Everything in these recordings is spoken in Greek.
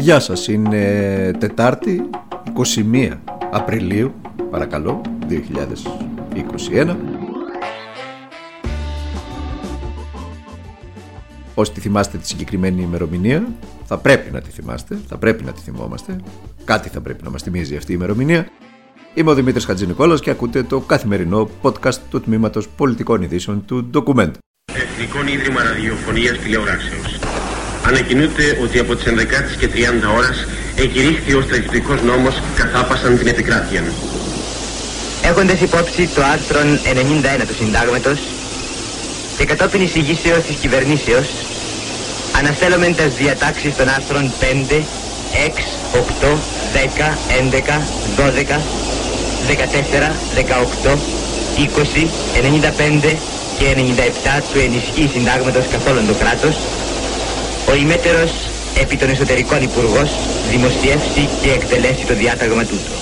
Γεια σας, είναι Τετάρτη 21 Απριλίου, παρακαλώ, 2021. Όσοι τη θυμάστε τη συγκεκριμένη ημερομηνία, θα πρέπει να τη θυμάστε, θα πρέπει να τη θυμόμαστε. Κάτι θα πρέπει να μας θυμίζει αυτή η ημερομηνία. Είμαι ο Δημήτρης Χατζηνικόλας και ακούτε το καθημερινό podcast του Τμήματος Πολιτικών Ειδήσεων του Document. Εθνικό Ίδρυμα Ραδιοφωνίας Τηλεοράσεως. Ανακοινούνται ότι από τις 11 και 30 ώρες εγκηρύχθη ο στρατιωτικός νόμος καθάπασαν την επικράτεια. Έχοντας υπόψη το άρθρο 91 του Συντάγματος και κατόπιν εισηγήσεως της κυβερνήσεως, αναστέλουμε τις διατάξεις των άρθρων 5, 6, 8, 10, 11, 12, 14, 18, 20, 95 και 97 του ενισχύει συντάγματος καθόλου το κράτος, ο ημέτερος επί των εσωτερικών υπουργός δημοσιεύσει και εκτελέσει το διάταγμα τούτο.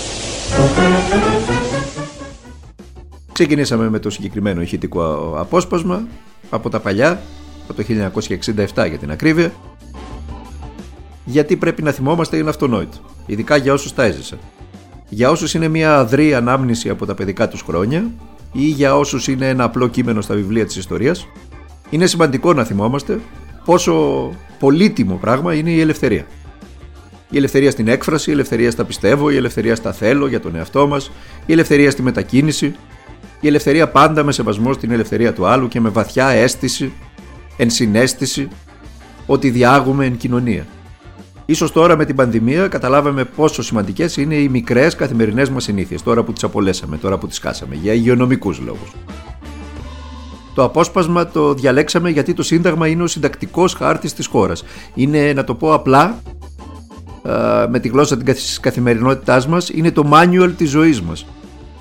Ξεκινήσαμε με το συγκεκριμένο ηχητικό απόσπασμα από τα παλιά, από το 1967 για την ακρίβεια. Γιατί πρέπει να θυμόμαστε είναι αυτονόητο, ειδικά για όσους τα έζησαν. Για όσους είναι μια αδρή ανάμνηση από τα παιδικά τους χρόνια ή για όσους είναι ένα απλό κείμενο στα βιβλία της ιστορίας, είναι σημαντικό να θυμόμαστε πόσο πολύτιμο πράγμα είναι η ελευθερία. Η ελευθερία στην έκφραση, η ελευθερία στα πιστεύω, η ελευθερία στα θέλω για τον εαυτό μας, η ελευθερία στη μετακίνηση, η ελευθερία πάντα με σεβασμό στην ελευθερία του άλλου και με βαθιά αίσθηση, ενσυναίσθηση ότι διάγουμε εν κοινωνία. Ίσως τώρα με την πανδημία καταλάβαμε πόσο σημαντικές είναι οι μικρές καθημερινές μας συνήθειες, τώρα που τις απολέσαμε, τώρα που τις χάσαμε, για υγειονομικούς λόγους. Το απόσπασμα το διαλέξαμε γιατί το Σύνταγμα είναι ο συντακτικός χάρτης της χώρας. Είναι, να το πω απλά, με τη γλώσσα της καθημερινότητάς μας, είναι το manual της ζωής μας.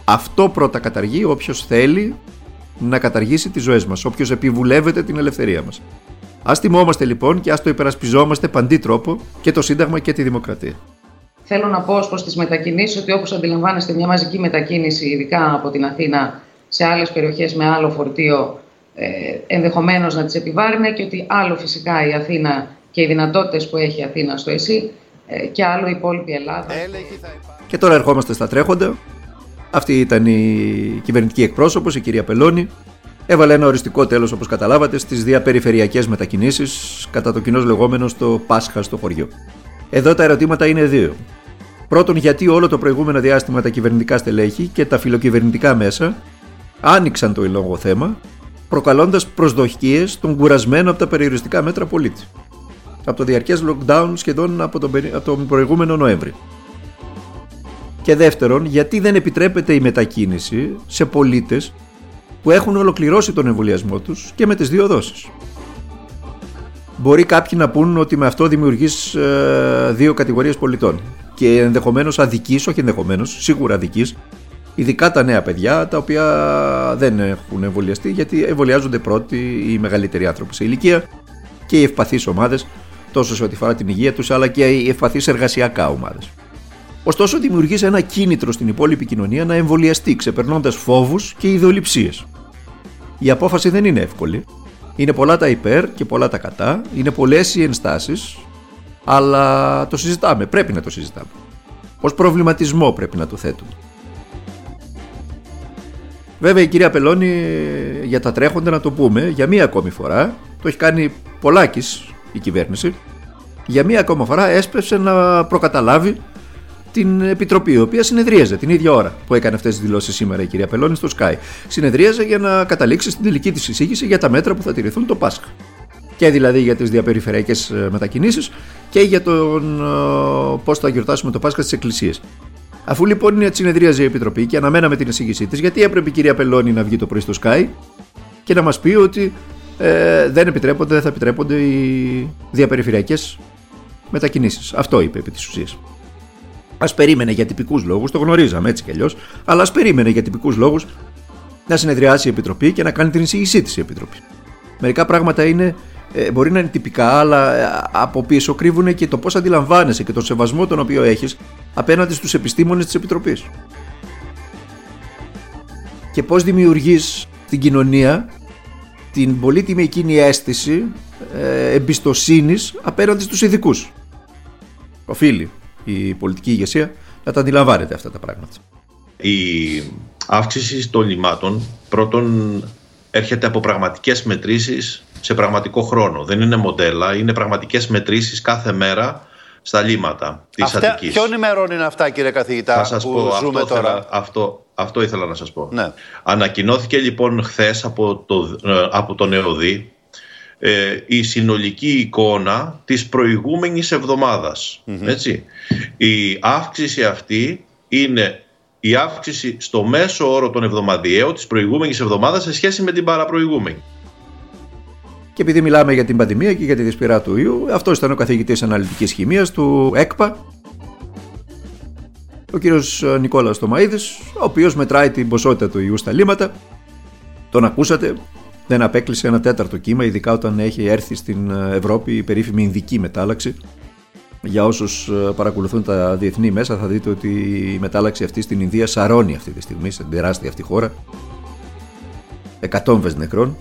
Αυτό πρώτα καταργεί όποιος θέλει να καταργήσει τις ζωές μας, όποιος επιβουλεύεται την ελευθερία μας. Ας θυμόμαστε λοιπόν και ας το υπερασπιζόμαστε παντή τρόπο και το Σύνταγμα και τη Δημοκρατία. Θέλω να πω ως προς τις μετακινήσεις ότι όπως αντιλαμβάνεστε μια μαζική μετακίνηση ειδικά από την Αθήνα σε άλλες περιοχές με άλλο φορτίο ε, ενδεχομένως να τις επιβάρυνε και ότι άλλο φυσικά η Αθήνα και οι δυνατότητες που έχει η Αθήνα στο ΕΣΥ ε, και άλλο η υπόλοιπη Ελλάδα. Και τώρα ερχόμαστε στα τρέχοντα. Αυτή ήταν η κυβερνητική εκπρόσωπος, η κυρία Πελώνη. Έβαλε ένα οριστικό τέλος, όπως καταλάβατε, στις διαπεριφερειακές μετακινήσεις, κατά το κοινός λεγόμενο στο Πάσχα στο χωριό. Εδώ τα ερωτήματα είναι δύο. Πρώτον, γιατί όλο το προηγούμενο διάστημα τα κυβερνητικά στελέχη και τα φιλοκυβερνητικά μέσα άνοιξαν το λόγο θέμα προκαλώντας προσδοκίες στον κουρασμένο από τα περιοριστικά μέτρα πολίτη. Από το διαρκές lockdown σχεδόν από τον, από τον προηγούμενο Νοέμβρη. Και δεύτερον, γιατί δεν επιτρέπεται η μετακίνηση σε πολίτες που έχουν ολοκληρώσει τον εμβολιασμό τους και με τις δύο δόσεις. Μπορεί κάποιοι να πούν ότι με αυτό δημιουργείς ε, δύο κατηγορίες πολιτών και ενδεχομένως αδική, όχι ενδεχομένως, σίγουρα αδική, Ειδικά τα νέα παιδιά τα οποία δεν έχουν εμβολιαστεί γιατί εμβολιάζονται πρώτοι οι μεγαλύτεροι άνθρωποι σε ηλικία και οι ευπαθείς ομάδες τόσο σε ό,τι φορά την υγεία τους αλλά και οι ευπαθείς εργασιακά ομάδες. Ωστόσο, δημιουργείς ένα κίνητρο στην υπόλοιπη κοινωνία να εμβολιαστεί, ξεπερνώντας φόβους και ιδεολειψίες. Η απόφαση δεν είναι εύκολη. Είναι πολλά τα υπέρ και πολλά τα κατά. Είναι πολλές οι ενστάσεις. Αλλά το συζητάμε. Πρέπει να το συζητάμε. Ω προβληματισμό πρέπει να το θέτουμε. Βέβαια η κυρία Πελώνη για τα τρέχοντα να το πούμε για μία ακόμη φορά, το έχει κάνει πολλάκις η κυβέρνηση, για μία ακόμη φορά έσπευσε να προκαταλάβει την επιτροπή, η οποία συνεδρίαζε την ίδια ώρα που έκανε αυτές τις δηλώσεις σήμερα η κυρία Πελώνη στο Sky. Συνεδρίαζε για να καταλήξει στην τελική της εισήγηση για τα μέτρα που θα τηρηθούν το Πάσχα. Και δηλαδή για τις διαπεριφερειακές ε, μετακινήσεις και για τον ε, πώς θα γιορτάσουμε το Πάσχα στις εκκλησίες. Αφού λοιπόν είναι συνεδρίαζε η Επιτροπή και αναμέναμε την εισήγησή της, γιατί έπρεπε η κυρία Πελώνη να βγει το πρωί στο Sky και να μας πει ότι ε, δεν επιτρέπονται, δεν θα επιτρέπονται οι διαπεριφερειακές μετακινήσεις. Αυτό είπε επί της ουσίας. Α περίμενε για τυπικούς λόγους, το γνωρίζαμε έτσι κι αλλιώς, αλλά ας περίμενε για τυπικούς λόγους να συνεδριάσει η Επιτροπή και να κάνει την εισήγησή της η Επιτροπή. Μερικά πράγματα είναι, ε, μπορεί να είναι τυπικά, αλλά ε, από πίσω κρύβουν και το πώς αντιλαμβάνεσαι και τον σεβασμό τον οποίο έχεις απέναντι στους επιστήμονες της Επιτροπής. Και πώς δημιουργείς στην κοινωνία την πολύτιμη εκείνη αίσθηση ε, εμπιστοσύνης απέναντι στους ειδικούς. οφείλει η πολιτική ηγεσία να τα αντιλαμβάνεται αυτά τα πράγματα. Η αύξηση των λιμάτων πρώτον έρχεται από πραγματικές μετρήσεις σε πραγματικό χρόνο. Δεν είναι μοντέλα, είναι πραγματικές μετρήσεις κάθε μέρα στα λίματα της Αυτά, Αττικής. Ποιον ημερών είναι αυτά κύριε καθηγητά Θα σας που πω, ζούμε αυτό, τώρα; ήθελα- αυτό, αυτό ήθελα να σας πω. Ναι. Ανακοινώθηκε λοιπόν χθες από, το, ε, από τον ΕΟΔΗ ε, η συνολική εικόνα της προηγούμενης εβδομάδας. Έτσι. Η αύξηση αυτή είναι η αύξηση στο μέσο όρο των εβδομαδιαίων της προηγούμενης εβδομάδας σε σχέση με την παραπροηγούμενη. Και επειδή μιλάμε για την πανδημία και για τη δυσπυρά του ιού, αυτό ήταν ο καθηγητής αναλυτικής χημίας του ΕΚΠΑ, ο κύριος Νικόλαος Τομαίδης, ο οποίος μετράει την ποσότητα του ιού στα λίμματα. Τον ακούσατε, δεν απέκλεισε ένα τέταρτο κύμα, ειδικά όταν έχει έρθει στην Ευρώπη η περίφημη Ινδική μετάλλαξη. Για όσους παρακολουθούν τα διεθνή μέσα θα δείτε ότι η μετάλλαξη αυτή στην Ινδία σαρώνει αυτή τη στιγμή, σε τεράστια αυτή χώρα. Εκατόμβες νεκρών.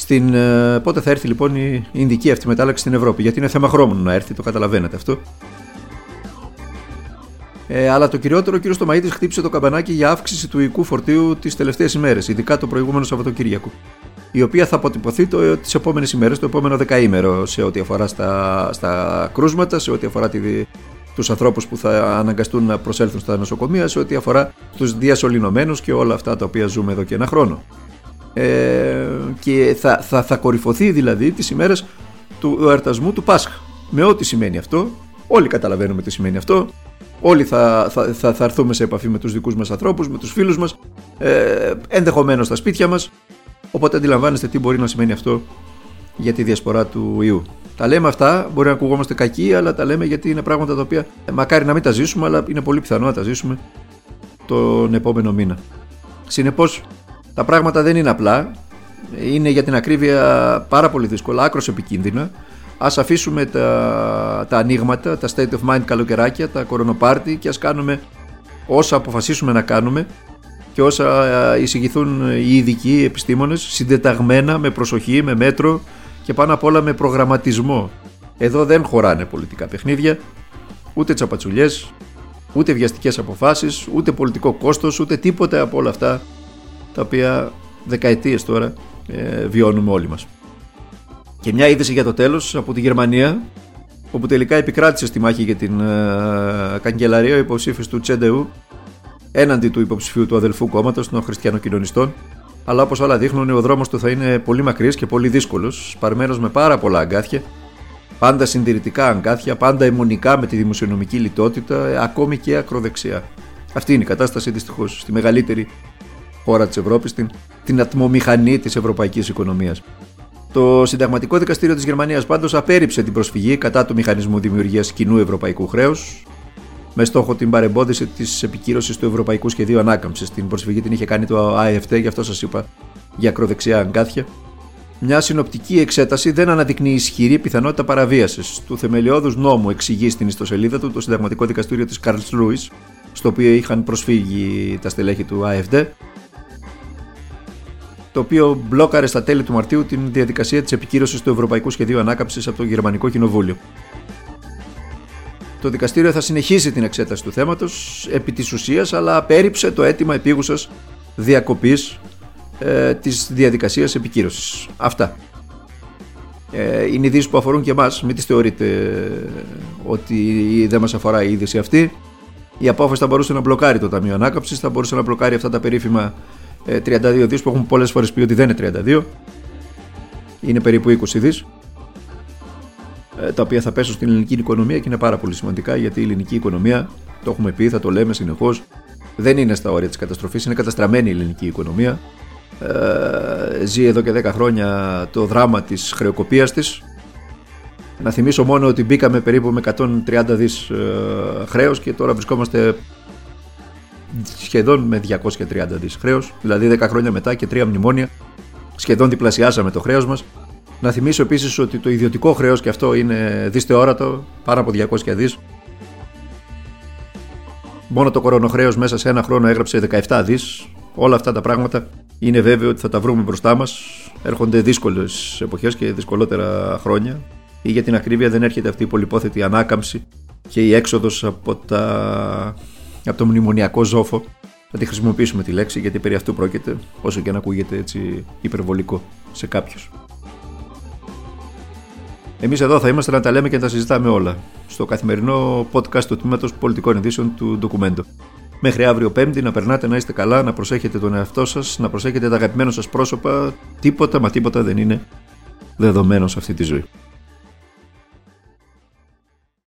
Στην, ε, πότε θα έρθει λοιπόν η Ινδική αυτή μετάλλαξη στην Ευρώπη, γιατί είναι θέμα χρόνου να έρθει, το καταλαβαίνετε αυτό. Ε, αλλά το κυριότερο, ο κ. Στομαίδη χτύπησε το καμπανάκι για αύξηση του οικού φορτίου τις τελευταίες ημέρες, ειδικά το προηγούμενο Σαββατοκύριακο. Η οποία θα αποτυπωθεί τις επόμενες ημέρες, το επόμενο δεκαήμερο, σε ό,τι αφορά στα, στα κρούσματα, σε ό,τι αφορά τη, τους ανθρώπους που θα αναγκαστούν να προσέλθουν στα νοσοκομεία, σε ό,τι αφορά τους διασωληνωμένους και όλα αυτά τα οποία ζούμε εδώ και ένα χρόνο. Ε, και θα, θα, θα κορυφωθεί δηλαδή τις ημέρες του εορτασμού του Πάσχα. Με ό,τι σημαίνει αυτό, όλοι καταλαβαίνουμε τι σημαίνει αυτό, όλοι θα, θα, θα, θα έρθουμε σε επαφή με τους δικούς μας ανθρώπους, με τους φίλους μας, ε, ενδεχομένως στα σπίτια μας, οπότε αντιλαμβάνεστε τι μπορεί να σημαίνει αυτό για τη διασπορά του ιού. Τα λέμε αυτά, μπορεί να ακουγόμαστε κακοί, αλλά τα λέμε γιατί είναι πράγματα τα οποία ε, μακάρι να μην τα ζήσουμε, αλλά είναι πολύ πιθανό να τα ζήσουμε τον επόμενο μήνα. Συνεπώς, τα πράγματα δεν είναι απλά. Είναι για την ακρίβεια πάρα πολύ δύσκολα, άκρως επικίνδυνα. Ας αφήσουμε τα, τα ανοίγματα, τα state of mind καλοκαιράκια, τα κορονοπάρτι και ας κάνουμε όσα αποφασίσουμε να κάνουμε και όσα εισηγηθούν οι ειδικοί οι επιστήμονες συντεταγμένα, με προσοχή, με μέτρο και πάνω απ' όλα με προγραμματισμό. Εδώ δεν χωράνε πολιτικά παιχνίδια, ούτε τσαπατσουλιές, ούτε βιαστικές αποφάσεις, ούτε πολιτικό κόστος, ούτε τίποτα από όλα αυτά τα οποία δεκαετίες τώρα ε, βιώνουμε όλοι μας. Και μια είδηση για το τέλος από τη Γερμανία, όπου τελικά επικράτησε στη μάχη για την ε, καγκελαρία ο υποψήφιος του Τσέντεου έναντι του υποψηφίου του αδελφού κόμματος των χριστιανοκοινωνιστών, αλλά όπως όλα δείχνουν ο δρόμος του θα είναι πολύ μακρύς και πολύ δύσκολος, σπαρμένος με πάρα πολλά αγκάθια, πάντα συντηρητικά αγκάθια, πάντα αιμονικά με τη δημοσιονομική λιτότητα, ε, ακόμη και ακροδεξιά. Αυτή είναι η κατάσταση δυστυχώς στη μεγαλύτερη χώρα της Ευρώπης, την, την ατμομηχανή της ευρωπαϊκής οικονομίας. Το Συνταγματικό Δικαστήριο της Γερμανίας πάντως απέρριψε την προσφυγή κατά του μηχανισμού δημιουργίας κοινού ευρωπαϊκού χρέους με στόχο την παρεμπόδιση της επικύρωσης του Ευρωπαϊκού Σχεδίου Ανάκαμψης. Την προσφυγή την είχε κάνει το ΑΕΦΤ, γι' αυτό σας είπα για ακροδεξιά αγκάθια. Μια συνοπτική εξέταση δεν αναδεικνύει ισχυρή πιθανότητα παραβίασης του θεμελιώδους νόμου, εξηγεί στην ιστοσελίδα του το Συνταγματικό Δικαστήριο της Καρλ Λούι, στο οποίο είχαν προσφύγει τα στελέχη του ΑΕΦΔ, το οποίο μπλόκαρε στα τέλη του Μαρτίου την διαδικασία της επικύρωσης του Ευρωπαϊκού Σχεδίου Ανάκαμψης από το Γερμανικό Κοινοβούλιο. Το δικαστήριο θα συνεχίσει την εξέταση του θέματος επί της ουσίας, αλλά απέρριψε το αίτημα επίγουσας διακοπής ε, της διαδικασίας επικύρωσης. Αυτά. Ε, είναι ειδήσεις που αφορούν και εμάς, μην τις θεωρείτε ότι δεν μας αφορά η είδηση αυτή. Η απόφαση θα μπορούσε να μπλοκάρει το Ταμείο Ανάκαμψης, θα μπορούσε να μπλοκάρει αυτά τα περίφημα 32 δις που έχουν πολλές φορές πει ότι δεν είναι 32 είναι περίπου 20 δις τα οποία θα πέσουν στην ελληνική οικονομία και είναι πάρα πολύ σημαντικά γιατί η ελληνική οικονομία το έχουμε πει, θα το λέμε συνεχώς δεν είναι στα όρια της καταστροφής, είναι καταστραμμένη η ελληνική οικονομία. Ε, ζει εδώ και 10 χρόνια το δράμα της χρεοκοπίας της. Να θυμίσω μόνο ότι μπήκαμε περίπου με 130 δις ε, χρέος και τώρα βρισκόμαστε σχεδόν με 230 δις χρέος, δηλαδή 10 χρόνια μετά και 3 μνημόνια, σχεδόν διπλασιάσαμε το χρέος μας. Να θυμίσω επίσης ότι το ιδιωτικό χρέος και αυτό είναι δυστεόρατο, πάνω από 200 δις. Μόνο το κορονοχρέος μέσα σε ένα χρόνο έγραψε 17 δις. Όλα αυτά τα πράγματα είναι βέβαιο ότι θα τα βρούμε μπροστά μας. Έρχονται δύσκολες εποχές και δυσκολότερα χρόνια. Ή για την ακρίβεια δεν έρχεται αυτή η πολυπόθετη ανάκαμψη και η έξοδος από, τα... από το μνημονιακό ζόφο θα τη χρησιμοποιήσουμε τη λέξη γιατί περί αυτού πρόκειται όσο και αν ακούγεται έτσι υπερβολικό σε κάποιους. Εμείς εδώ θα είμαστε να τα λέμε και να τα συζητάμε όλα στο καθημερινό podcast του τμήματος πολιτικών ειδήσεων του Ντοκουμέντο. Μέχρι αύριο Πέμπτη να περνάτε να είστε καλά, να προσέχετε τον εαυτό σας, να προσέχετε τα αγαπημένα σας πρόσωπα. Τίποτα μα τίποτα δεν είναι δεδομένο σε αυτή τη ζωή.